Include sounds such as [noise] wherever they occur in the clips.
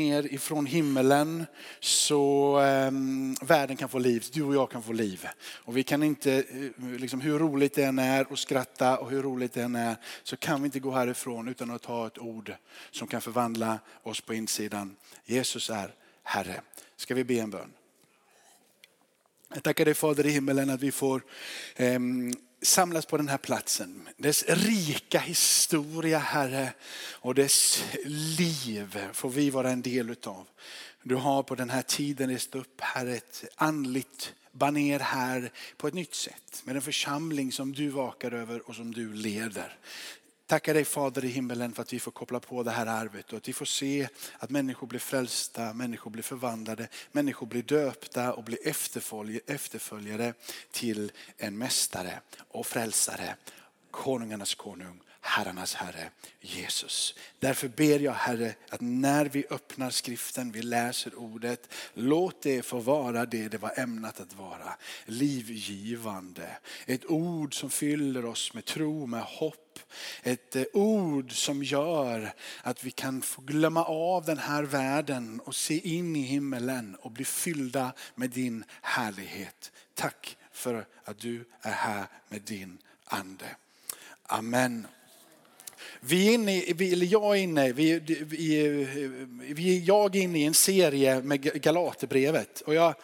ner ifrån himmelen så eh, världen kan få liv, du och jag kan få liv. Och vi kan inte, eh, liksom, hur roligt det än är att skratta och hur roligt det än är, så kan vi inte gå härifrån utan att ta ett ord som kan förvandla oss på insidan. Jesus är Herre. Ska vi be en bön? Jag tackar dig Fader i himmelen att vi får eh, samlas på den här platsen. Dess rika historia Herre och dess liv får vi vara en del utav. Du har på den här tiden rest upp Herre ett andligt baner här på ett nytt sätt. Med en församling som du vakar över och som du leder. Tackar dig Fader i himmelen för att vi får koppla på det här arvet och att vi får se att människor blir frälsta, människor blir förvandlade, människor blir döpta och blir efterföljare till en mästare och frälsare, konungarnas konung herrarnas herre Jesus. Därför ber jag Herre att när vi öppnar skriften, vi läser ordet, låt det få vara det det var ämnat att vara. Livgivande. Ett ord som fyller oss med tro, med hopp. Ett eh, ord som gör att vi kan få glömma av den här världen och se in i himmelen och bli fyllda med din härlighet. Tack för att du är här med din ande. Amen. Vi är inne, eller jag är inne, vi, vi, vi, jag är inne i en serie med Galaterbrevet. Och jag,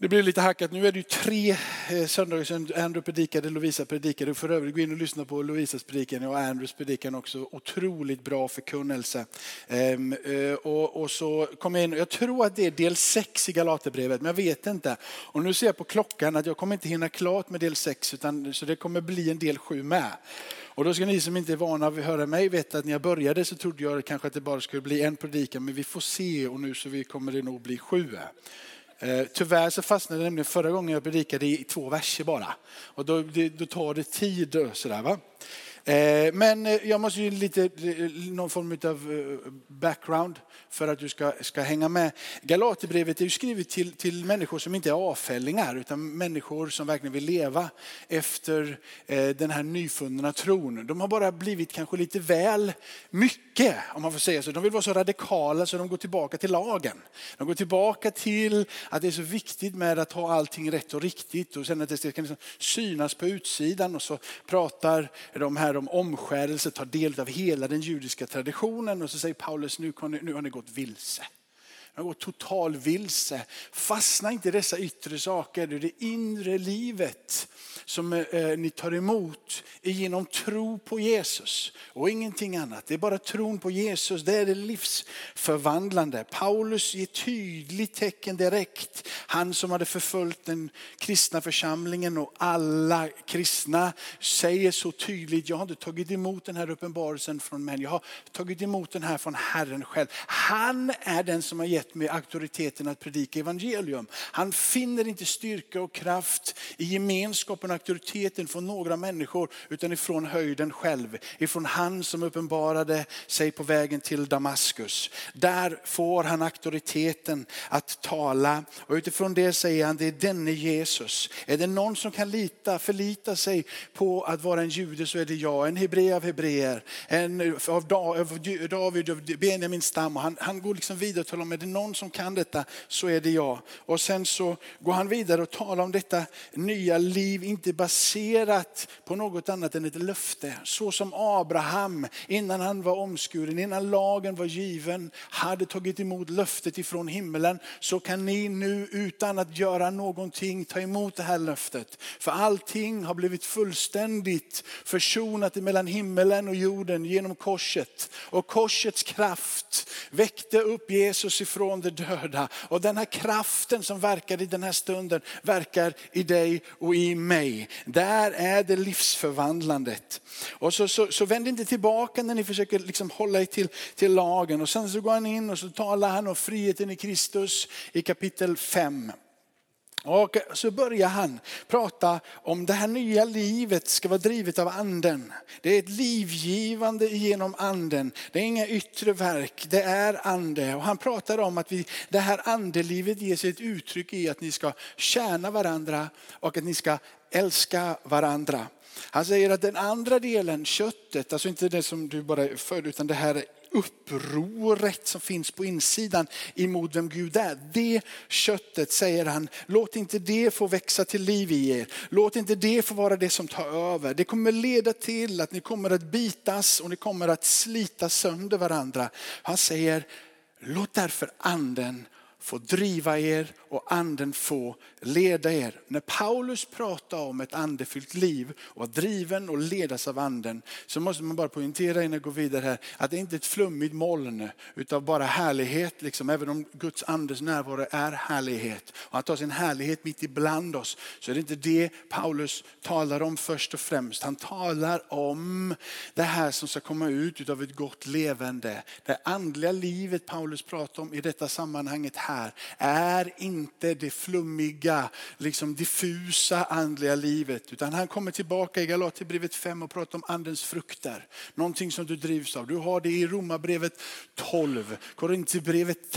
det blir lite hackat. Nu är det ju tre eh, söndagar sedan Andrew predikade, Lovisa predikade. För övrigt, gå in och lyssna på Lovisas predikan och Andrews predikan också. Otroligt bra förkunnelse. Ehm, eh, och, och så kom jag in, jag tror att det är del sex i Galaterbrevet, men jag vet inte. Och nu ser jag på klockan att jag kommer inte hinna klart med del sex, utan, så det kommer bli en del sju med. Och då ska ni som inte är vana vid att höra mig veta att när jag började så trodde jag kanske att det bara skulle bli en predikan, men vi får se och nu så kommer det nog bli sju. Eh, tyvärr så fastnade det nämligen förra gången jag predikade i två verser bara. Och då, då tar det tid. Sådär, va? Eh, men eh, jag måste ju lite, någon form av eh, background för att du ska, ska hänga med. Galaterbrevet är ju skrivet till, till människor som inte är avfällingar utan människor som verkligen vill leva efter den här nyfunna tron. De har bara blivit kanske lite väl mycket om man får säga så. De vill vara så radikala så de går tillbaka till lagen. De går tillbaka till att det är så viktigt med att ha allting rätt och riktigt och sen att det ska liksom synas på utsidan och så pratar de här om omskärelse, tar del av hela den judiska traditionen och så säger Paulus nu, nu har ni gått vilse. Jag går total vilse. Fastna inte i dessa yttre saker. Det är det inre livet som eh, eh, ni tar emot genom tro på Jesus och ingenting annat. Det är bara tron på Jesus, det är det livsförvandlande. Paulus ger tydligt tecken direkt. Han som hade förföljt den kristna församlingen och alla kristna säger så tydligt, jag har inte tagit emot den här uppenbarelsen från män, jag har tagit emot den här från Herren själv. Han är den som har gett mig auktoriteten att predika evangelium. Han finner inte styrka och kraft i gemenskapen auktoriteten från några människor utan ifrån höjden själv. Ifrån han som uppenbarade sig på vägen till Damaskus. Där får han auktoriteten att tala och utifrån det säger han det är denne Jesus. Är det någon som kan lita, förlita sig på att vara en jude så är det jag. En hebre av hebreer, en av David, av Benjamins stam. han, han går liksom vidare och talar om det någon som kan detta så är det jag. Och sen så går han vidare och talar om detta nya liv, inte inte baserat på något annat än ett löfte. Så som Abraham innan han var omskuren, innan lagen var given, hade tagit emot löftet ifrån himmelen. Så kan ni nu utan att göra någonting ta emot det här löftet. För allting har blivit fullständigt försonat mellan himmelen och jorden genom korset. Och korsets kraft väckte upp Jesus ifrån från de döda. Och den här kraften som verkar i den här stunden verkar i dig och i mig. Där är det livsförvandlandet. Och så, så, så vänd inte tillbaka när ni försöker liksom hålla er till, till lagen. Och sen så går han in och så talar han om friheten i Kristus i kapitel 5. Och så börjar han prata om det här nya livet ska vara drivet av anden. Det är ett livgivande genom anden. Det är inga yttre verk, det är ande. Och han pratar om att vi, det här andelivet ger sig ett uttryck i att ni ska tjäna varandra och att ni ska älska varandra. Han säger att den andra delen, köttet, alltså inte det som du bara är född utan det här upproret som finns på insidan emot vem Gud är. Det köttet säger han, låt inte det få växa till liv i er. Låt inte det få vara det som tar över. Det kommer leda till att ni kommer att bitas och ni kommer att slita sönder varandra. Han säger, låt därför anden få driva er och anden få leda er. När Paulus pratar om ett andefyllt liv och att driven och ledas av anden så måste man bara poängtera innan jag går vidare här att det inte är ett flummigt moln utav bara härlighet. Liksom. Även om Guds andes närvaro är härlighet och han tar sin härlighet mitt ibland oss så är det inte det Paulus talar om först och främst. Han talar om det här som ska komma ut utav ett gott levande. Det andliga livet Paulus pratar om i detta sammanhanget här är inte det flummiga, liksom diffusa andliga livet. Utan han kommer tillbaka i Galaterbrevet 5 och pratar om andens frukter. Någonting som du drivs av. Du har det i Romarbrevet 12, Korinthierbrevet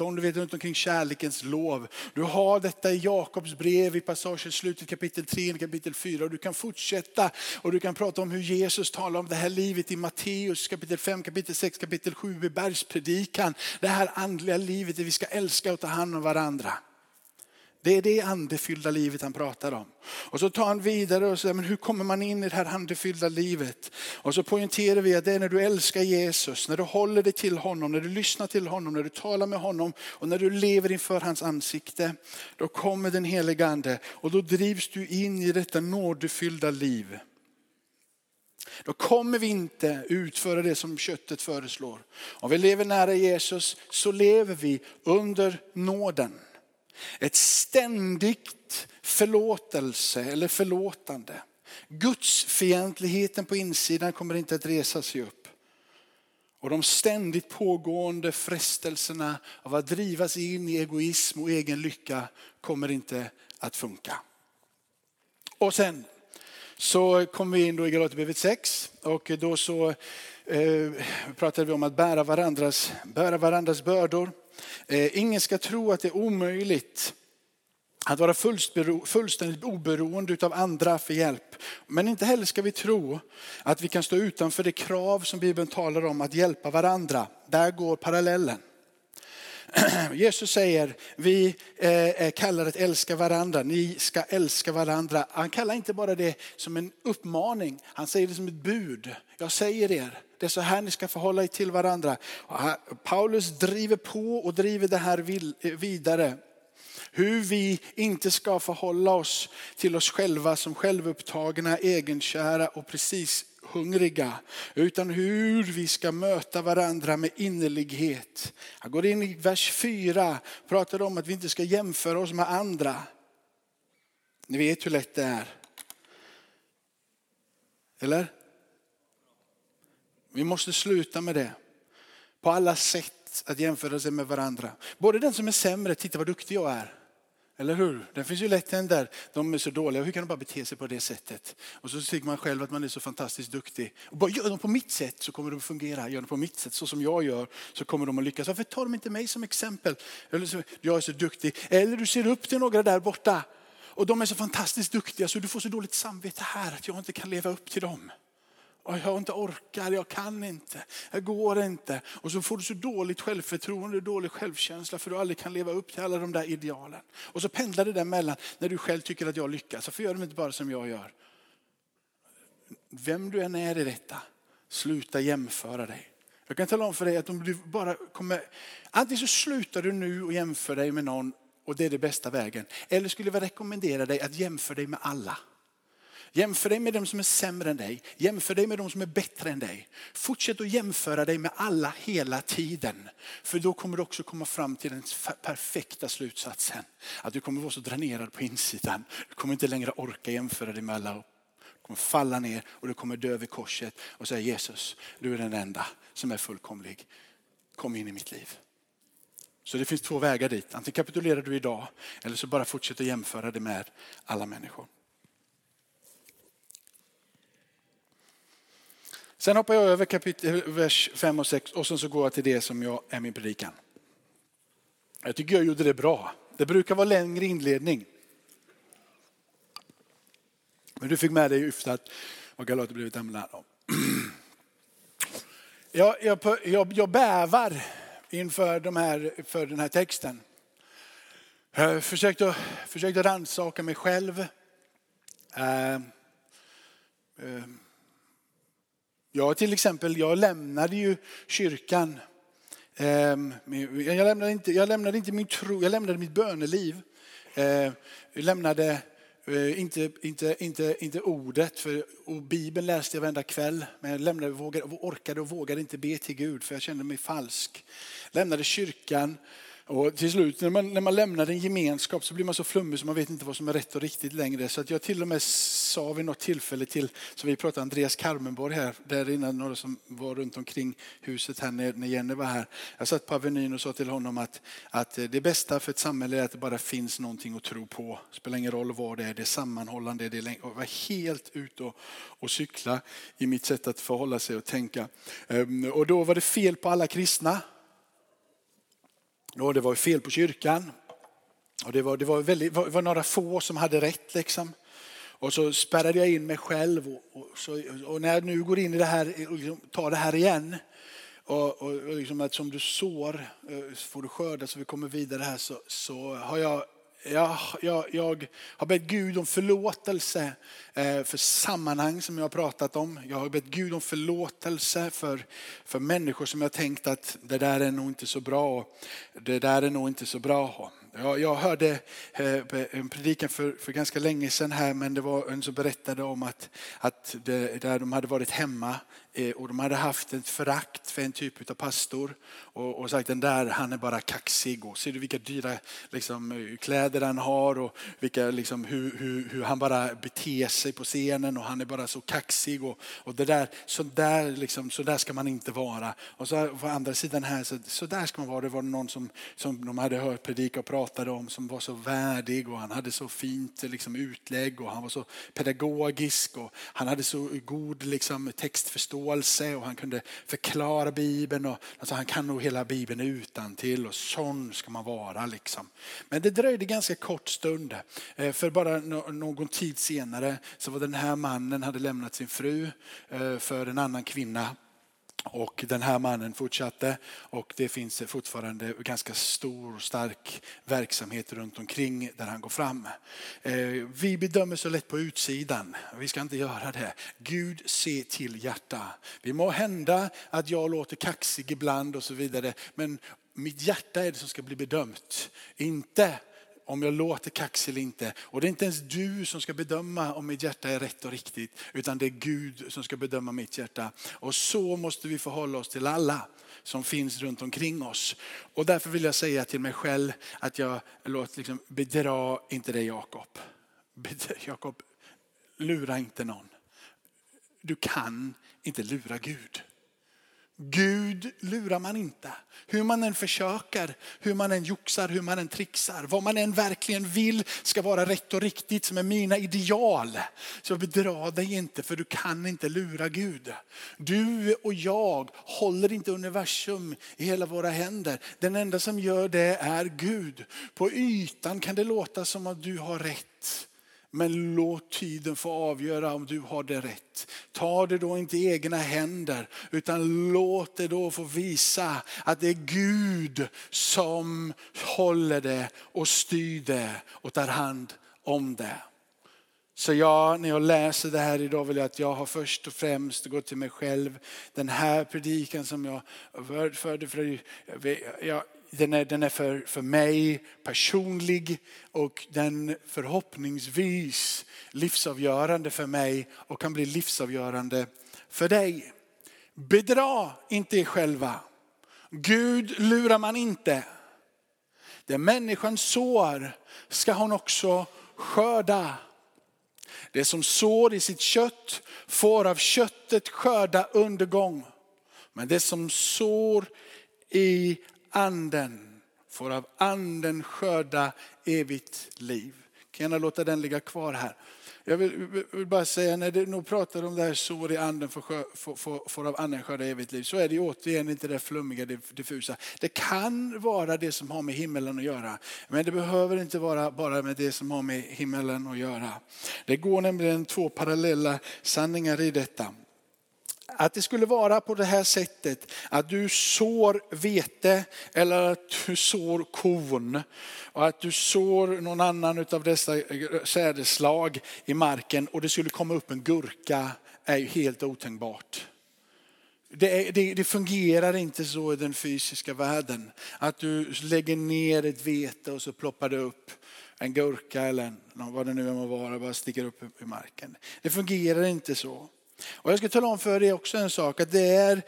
13 du vet runt omkring kärlekens lov. Du har detta i Jakobs brev i passagen slutet kapitel 3 och kapitel 4 och du kan fortsätta och du kan prata om hur Jesus talar om det här livet i Matteus kapitel 5, kapitel 6, kapitel 7 i bergspredikan. Det här andliga livet där vi ska älska och ta hand om varandra. Det är det andefyllda livet han pratar om. Och så tar han vidare och säger, men hur kommer man in i det här andefyllda livet? Och så poängterar vi att det är när du älskar Jesus, när du håller dig till honom, när du lyssnar till honom, när du talar med honom och när du lever inför hans ansikte. Då kommer den helige ande och då drivs du in i detta nådefyllda liv. Då kommer vi inte utföra det som köttet föreslår. Om vi lever nära Jesus så lever vi under nåden. Ett ständigt förlåtelse eller förlåtande. Guds fientligheten på insidan kommer inte att resa sig upp. Och de ständigt pågående frestelserna av att drivas in i egoism och egen lycka kommer inte att funka. Och sen så kommer vi in då i Galaterbrevet 6 och då så eh, pratade vi om att bära varandras, bära varandras bördor. Eh, ingen ska tro att det är omöjligt att vara fullständigt oberoende av andra för hjälp. Men inte heller ska vi tro att vi kan stå utanför det krav som Bibeln talar om att hjälpa varandra. Där går parallellen. [clears throat] Jesus säger, vi eh, eh, kallar är kallade att älska varandra, ni ska älska varandra. Han kallar inte bara det som en uppmaning, han säger det som ett bud. Jag säger er, det är så här ni ska förhålla er till varandra. Paulus driver på och driver det här eh, vidare. Hur vi inte ska förhålla oss till oss själva som självupptagna, egenkära och precis hungriga. Utan hur vi ska möta varandra med innerlighet. Han går in i vers 4, pratar om att vi inte ska jämföra oss med andra. Ni vet hur lätt det är. Eller? Vi måste sluta med det. På alla sätt att jämföra sig med varandra. Både den som är sämre, titta vad duktig jag är. Eller hur? Det finns ju lätt en där, de är så dåliga, hur kan de bara bete sig på det sättet? Och så tycker man själv att man är så fantastiskt duktig. Och bara gör de på mitt sätt så kommer de att fungera. Gör de på mitt sätt så som jag gör så kommer de att lyckas. Varför tar de inte mig som exempel? Eller så, jag är så duktig. Eller du ser upp till några där borta och de är så fantastiskt duktiga så du får så dåligt samvete här att jag inte kan leva upp till dem. Jag inte orkar, jag kan inte, jag går inte. Och så får du så dåligt självförtroende, dålig självkänsla för du aldrig kan leva upp till alla de där idealen. Och så pendlar det där mellan när du själv tycker att jag lyckas, varför gör de inte bara som jag gör? Vem du än är i detta, sluta jämföra dig. Jag kan tala om för dig att om du bara kommer, antingen så slutar du nu och jämför dig med någon och det är det bästa vägen. Eller skulle jag rekommendera dig att jämföra dig med alla. Jämför dig med dem som är sämre än dig. Jämför dig med dem som är bättre än dig. Fortsätt att jämföra dig med alla hela tiden. För då kommer du också komma fram till den perfekta slutsatsen. Att du kommer vara så dränerad på insidan. Du kommer inte längre orka jämföra dig med alla. Du kommer falla ner och du kommer dö vid korset och säga Jesus, du är den enda som är fullkomlig. Kom in i mitt liv. Så det finns två vägar dit. Antingen kapitulerar du idag eller så bara fortsätter jämföra dig med alla människor. Sen hoppar jag över kapitel, eh, vers 5 och 6 och sen så går jag till det som jag är min predikan. Jag tycker jag gjorde det bra. Det brukar vara längre inledning. Men du fick med dig yftat vad Galaterbrevet handlar om. [clears throat] Jag, jag, jag, jag bävar inför de här, för den här texten. Jag försökte, försökte rannsaka mig själv. Uh, uh, jag till exempel, jag lämnade ju kyrkan. Ehm, jag, lämnade inte, jag lämnade inte min tro, jag lämnade mitt böneliv. Eh, jag lämnade eh, inte, inte, inte, inte ordet, för och Bibeln läste jag varenda kväll. Men jag lämnade, vågade, orkade och vågade inte be till Gud för jag kände mig falsk. Lämnade kyrkan och till slut när man, när man lämnar en gemenskap så blir man så flummig så man vet inte vad som är rätt och riktigt längre. Så att jag till och med sa vid något tillfälle till, så vi pratade Andreas Karmenborg här, där innan några som var runt omkring huset här när, när Jenny var här. Jag satt på Avenyn och sa till honom att, att eh, det bästa för ett samhälle är att det bara finns någonting att tro på. Det spelar ingen roll vad det är, det är sammanhållande. Det är, och var helt ute och, och cykla i mitt sätt att förhålla sig och tänka. Ehm, och då var det fel på alla kristna. Och det var fel på kyrkan. Och det var, det var, väldigt, var, var några få som hade rätt. Liksom. Och så spärrade jag in mig själv. Och, och, så, och när jag nu går in i det här, och liksom, tar det här igen. Och, och, och liksom att som du sår eh, får du skörda så vi kommer vidare här. Så, så har jag jag, jag, jag, har bett Gud om förlåtelse eh, för sammanhang som jag har pratat om. Jag har bett Gud om förlåtelse för, för människor som jag tänkt att det där är nog inte så bra. Det där är nog inte så bra. Jag, jag hörde eh, en predikan för, för ganska länge sedan här men det var en som berättade om att, att det, där de hade varit hemma eh, och de hade haft ett förakt för en typ av pastor och, och sagt den där han är bara kaxig och ser du vilka dyra liksom, eh, kläder han har och vilka, liksom, hur, hur, hur, han bara beter sig på scenen och han är bara så kaxig och, och det där, så, där, liksom, så där ska man inte vara. Och så på andra sidan här, så, så där ska man vara. Det var någon som, som de hade hört predika och prata pratade om som var så värdig och han hade så fint liksom, utlägg och han var så pedagogisk och han hade så god liksom, textförståelse och han kunde förklara Bibeln. Och, alltså han kan nog hela Bibeln utan till och sån ska man vara. Liksom. Men det dröjde ganska kort stund. Eh, för bara någon tid senare så var den här mannen hade lämnat sin fru eh, för en annan kvinna. Och den här mannen fortsatte och det finns fortfarande ganska stor och stark verksamhet runt omkring där han går fram. Eh, vi bedömer så lätt på utsidan, vi ska inte göra det. Gud ser till hjärta. Det må hända att jag låter kaxig ibland och så vidare men mitt hjärta är det som ska bli bedömt. Inte om jag låter kaxig eller inte. Och det är inte ens du som ska bedöma om mitt hjärta är rätt och riktigt, utan det är Gud som ska bedöma mitt hjärta. Och så måste vi förhålla oss till alla som finns runt omkring oss. Och därför vill jag säga till mig själv att jag låter liksom bedra inte dig Jakob. Jakob, lura inte någon. Du kan inte lura Gud. Gud lurar man inte. Hur man än försöker, hur man än joxar, hur man än trixar. Vad man än verkligen vill ska vara rätt och riktigt som är mina ideal. Så bedra dig inte för du kan inte lura Gud. Du och jag håller inte universum i hela våra händer. Den enda som gör det är Gud. På ytan kan det låta som att du har rätt. Men låt tiden få avgöra om du har det rätt. Ta det då inte i egna händer utan låt det då få visa att det är Gud som håller det och styr det och tar hand om det. Så jag, när jag läser det här idag vill jag att jag har först och främst gått till mig själv. Den här predikan som jag förde, för jag, den är, den är för, för mig personlig och den förhoppningsvis livsavgörande för mig och kan bli livsavgörande för dig. Bedra inte er själva. Gud lurar man inte. Det människan sår ska hon också skörda. Det som sår i sitt kött får av köttet skörda undergång. Men det som sår i anden får av anden skörda evigt liv. Kan gärna låta den ligga kvar här. Jag vill, vill bara säga, när du nog pratar om det här sår i anden får, får, får, får av anden skörda evigt liv, så är det återigen inte det flummiga, diffusa. Det kan vara det som har med himmelen att göra, men det behöver inte vara bara med det som har med himmelen att göra. Det går nämligen två parallella sanningar i detta att det skulle vara på det här sättet att du sår vete eller att du sår korn och att du sår någon annan av dessa sädeslag i marken och det skulle komma upp en gurka är ju helt otänkbart. Det, det, det, fungerar inte så i den fysiska världen. Att du lägger ner ett vete och så ploppar det upp en gurka eller vad det nu må vara, bara sticker upp i marken. Det fungerar inte så. Och jag ska tala om för er också en sak, att det är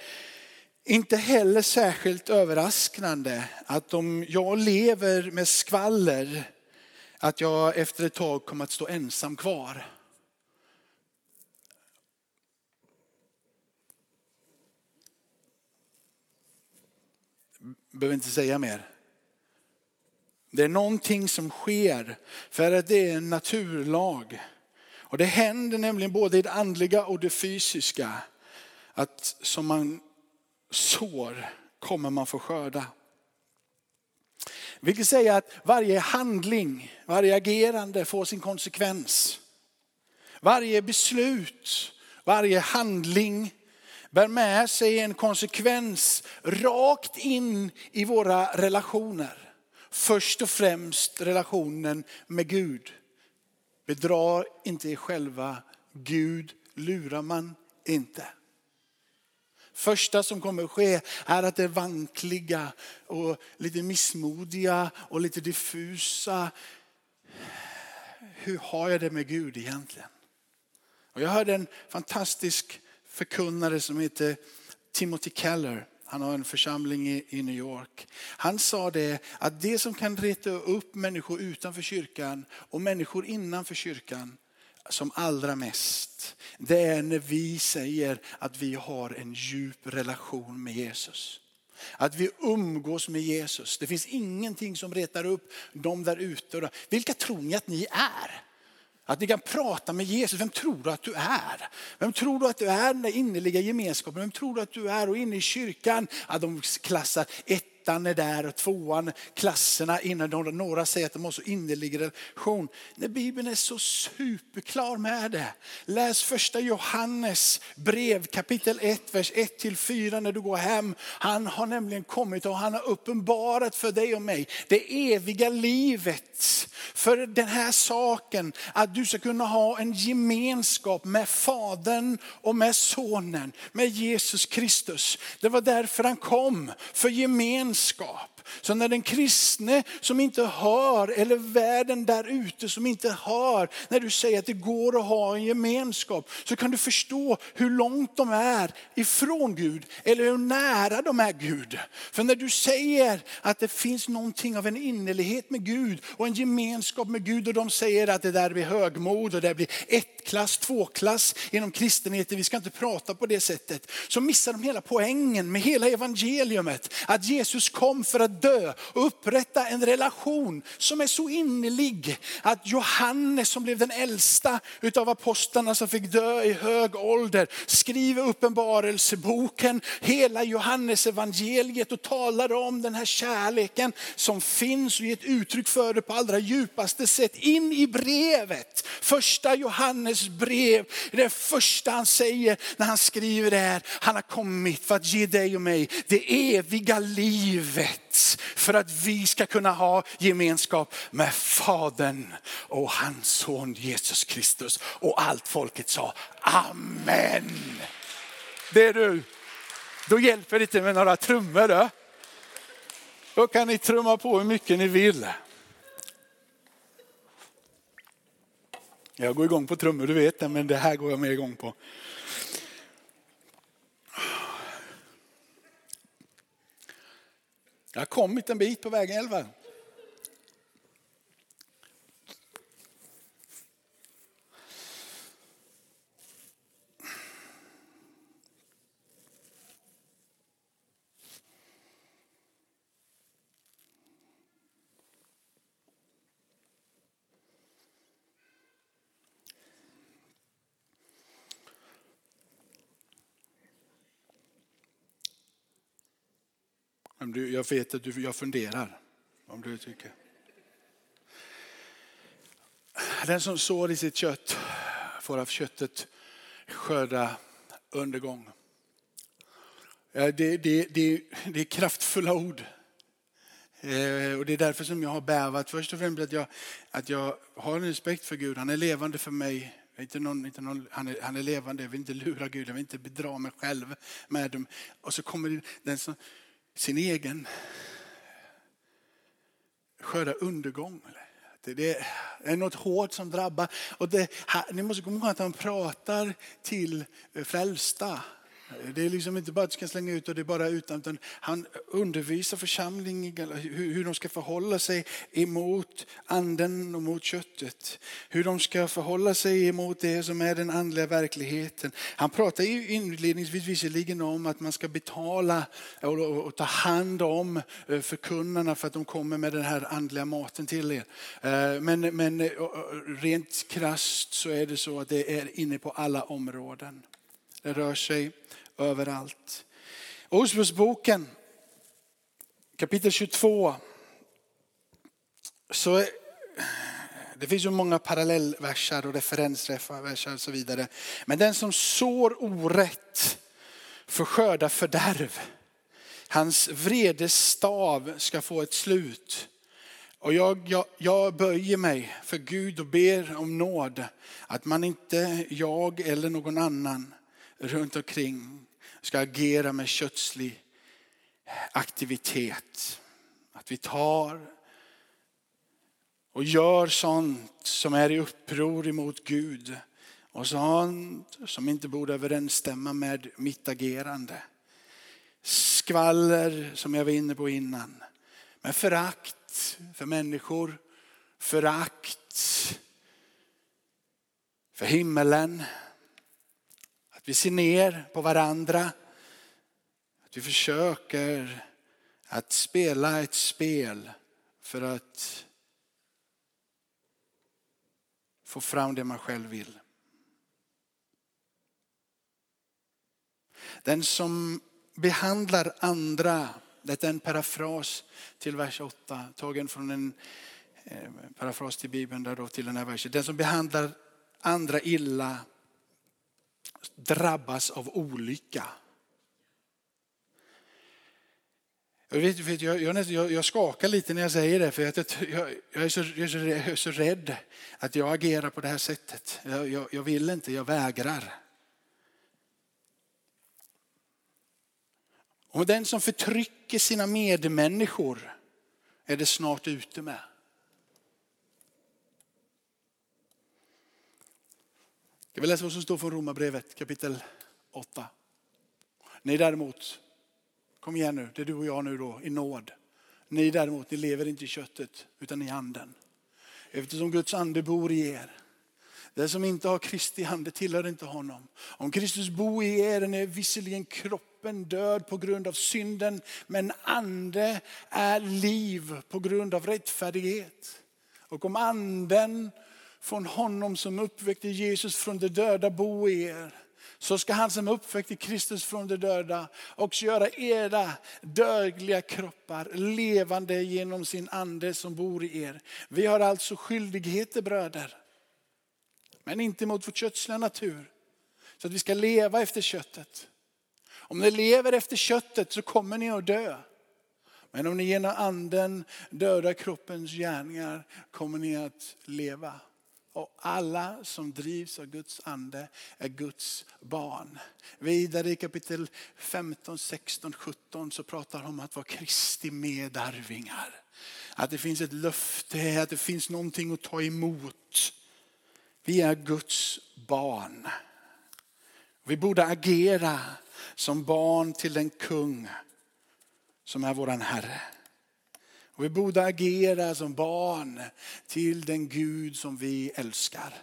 inte heller särskilt överraskande att om jag lever med skvaller, att jag efter ett tag kommer att stå ensam kvar. Behöver inte säga mer. Det är någonting som sker för att det är en naturlag. Och det händer nämligen både i det andliga och det fysiska. Att som man sår kommer man få skörda. Vilket säger att varje handling, varje agerande får sin konsekvens. Varje beslut, varje handling bär med sig en konsekvens rakt in i våra relationer. Först och främst relationen med Gud. Bedra inte er själva, Gud lurar man inte. Första som kommer att ske är att det vankliga och lite missmodiga och lite diffusa. Hur har jag det med Gud egentligen? Och jag hörde en fantastisk förkunnare som heter Timothy Keller. Han har en församling i, New York. Han sa det att det som kan reta upp människor utanför kyrkan och människor innanför kyrkan som allra mest, det är när vi säger att vi har en djup relation med Jesus. Att vi umgås med Jesus. Det finns ingenting som retar upp dem där ute. Vilka tror ni att ni är? Att ni kan prata med Jesus. Vem tror du att du är? Vem tror du att du är den innerliga gemenskapen? Vem tror du att du är? Och inne i kyrkan, att de klassar ett ettan är där och tvåan klasserna innan de, några säger att de har så innerlig relation. När Bibeln är så superklar med det. Läs första Johannes brev kapitel 1, vers 1 till 4 när du går hem. Han har nämligen kommit och han har uppenbarat för dig och mig det eviga livet. För den här saken att du ska kunna ha en gemenskap med Fadern och med Sonen, med Jesus Kristus. Det var därför han kom, för gemenskap gemenskap. Så när den kristne som inte hör, eller världen där ute som inte hör, när du säger att det går att ha en gemenskap, så kan du förstå hur långt de är ifrån Gud, eller hur nära de är Gud. För när du säger att det finns någonting av en innerlighet med Gud och en gemenskap med Gud och de säger att det där blir högmod och det blir ett klass, två klass inom kristenheten, vi ska inte prata på det sättet. Så missar de hela poängen med hela evangeliumet. Att Jesus kom för att dö och upprätta en relation som är så innerlig att Johannes som blev den äldsta utav apostlarna som fick dö i hög ålder skriver uppenbarelseboken, hela Johannes evangeliet och talar om den här kärleken som finns och ger ett uttryck för det på allra djupaste sätt in i brevet. Första Johannes brev, det första han säger när han skriver det här, han har kommit för att ge dig och mig det eviga liv livet för att vi ska kunna ha gemenskap med Fadern och hans son Jesus Kristus. Och allt folket sa Amen. Det är du. Då hjälper det inte med några trummor. Då. då kan ni trumma på hur mycket ni vill. Jag går igång på trummor, du vet det, men det här går jag mer igång på. Jag har kommit en bit på väg 11. Jag vet att du, jag funderar om du tycker. Den som sår i sitt kött får av köttet skörda undergång. Det, det, det, det är kraftfulla ord. Eh, och det är därför som jag har bävat. Först och främst att jag, att jag har en respekt för Gud. Han är levande för mig. Inte någon, inte någon, han, är, han är levande, jag vill inte lura Gud, jag vill inte bedra mig själv med dem. Och så kommer den som, sin egen skörda undergång. Det är något hårt som drabbar. Och det, ni måste komma ihåg att han pratar till eh, frälsta. Det är liksom inte bara att du ska slänga ut och det är bara utan, utan han undervisar församlingen hur, hur de ska förhålla sig emot anden och mot köttet. Hur de ska förhålla sig emot det som är den andliga verkligheten. Han pratar ju inledningsvis visserligen om att man ska betala och, och, och ta hand om eh, förkunnarna för att de kommer med den här andliga maten till er. Eh, men, men eh, rent krast så är det så att det är inne på alla områden. Det rör sig överallt. Ordspråksboken kapitel 22. Så det finns ju många parallellverser och referensversar och så vidare. Men den som sår orätt får skörda fördärv. Hans vredestav ska få ett slut. Och jag, jag, jag böjer mig för Gud och ber om nåd. Att man inte, jag eller någon annan runt omkring ska agera med kötslig aktivitet. Att vi tar och gör sånt som är i uppror emot Gud och sånt som inte borde överensstämma med mitt agerande. Skvaller som jag var inne på innan. Men förakt för människor, förakt för himmelen, att vi ser ner på varandra. Att vi försöker att spela ett spel för att få fram det man själv vill. Den som behandlar andra, det är en parafras till vers 8, tagen från en eh, parafras till Bibeln där då till den här versen. Den som behandlar andra illa drabbas av olycka. Jag, vet, jag, jag, jag, skakar lite när jag säger det för jag, jag, är, så, jag är så rädd att jag agerar på det här sättet. Jag, vill inte, jag vägrar. Och den som förtrycker sina medmänniskor är det snart ute med. Ska vi läsa vad som står från Romarbrevet kapitel 8. Ni däremot, kom igen nu, det är du och jag nu då i nåd. Ni däremot, ni lever inte i köttet utan i anden. Eftersom Guds ande bor i er. Den som inte har Kristi ande tillhör inte honom. Om Kristus bor i er är visserligen kroppen död på grund av synden, men ande är liv på grund av rättfärdighet. Och om anden från honom som uppväckte Jesus från de döda bo i er. Så ska han som uppväckte Kristus från de döda också göra era dödliga kroppar levande genom sin ande som bor i er. Vi har alltså skyldigheter bröder. Men inte mot vår kötsliga natur. Så att vi ska leva efter köttet. Om ni lever efter köttet så kommer ni att dö. Men om ni genom anden dödar kroppens gärningar kommer ni att leva. Och alla som drivs av Guds ande är Guds barn. Vidare i kapitel 15, 16, 17 så pratar han om att vara Kristi medarvingar. Att det finns ett löfte, att det finns någonting att ta emot. Vi är Guds barn. Vi borde agera som barn till den kung som är våran Herre. Och vi borde agera som barn till den Gud som vi älskar.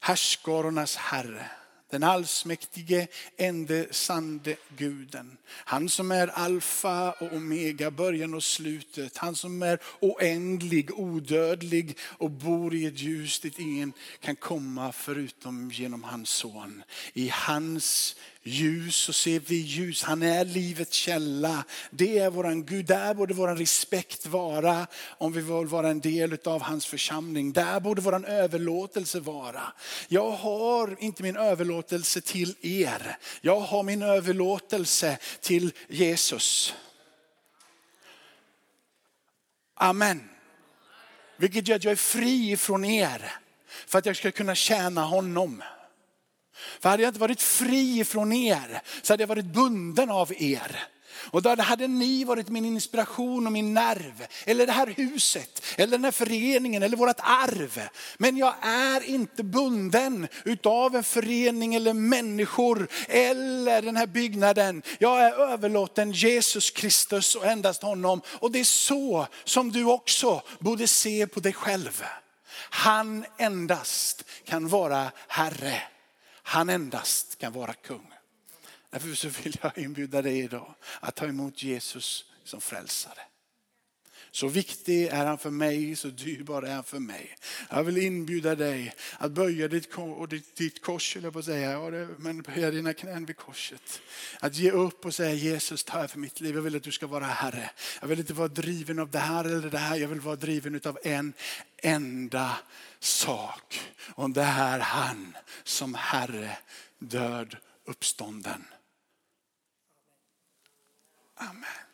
Härskarornas Herre. Den allsmäktige, ende, sande guden. Han som är alfa och omega, början och slutet. Han som är oändlig, odödlig och bor i ett ljus dit ingen kan komma förutom genom hans son. I hans ljus så ser vi ljus. Han är livets källa. Det är våran Gud. Där borde våran respekt vara om vi vill vara en del av hans församling. Där borde våran överlåtelse vara. Jag har inte min överlåtelse till er. Jag har min överlåtelse till Jesus. Amen. Vilket gör att jag är fri från er för att jag ska kunna tjäna honom. För hade jag inte varit fri från er så hade jag varit bunden av er. Och då hade ni varit min inspiration och min nerv. Eller det här huset, eller den här föreningen, eller vårt arv. Men jag är inte bunden utav en förening eller människor eller den här byggnaden. Jag är överlåten Jesus Kristus och endast honom. Och det är så som du också borde se på dig själv. Han endast kan vara Herre. Han endast kan vara kung. Därför så vill jag inbjuda dig idag att ta emot Jesus som frälsare. Så viktig är han för mig, så dyrbar är han för mig. Jag vill inbjuda dig att böja ditt, ditt, ditt kors, eller på att säga, ja, det, men böja dina knän vid korset. Att ge upp och säga Jesus, ta för mitt liv. Jag vill att du ska vara Herre. Jag vill inte vara driven av det här eller det här. Jag vill vara driven av en enda sak. Och det är han som Herre, död, uppstånden Amen.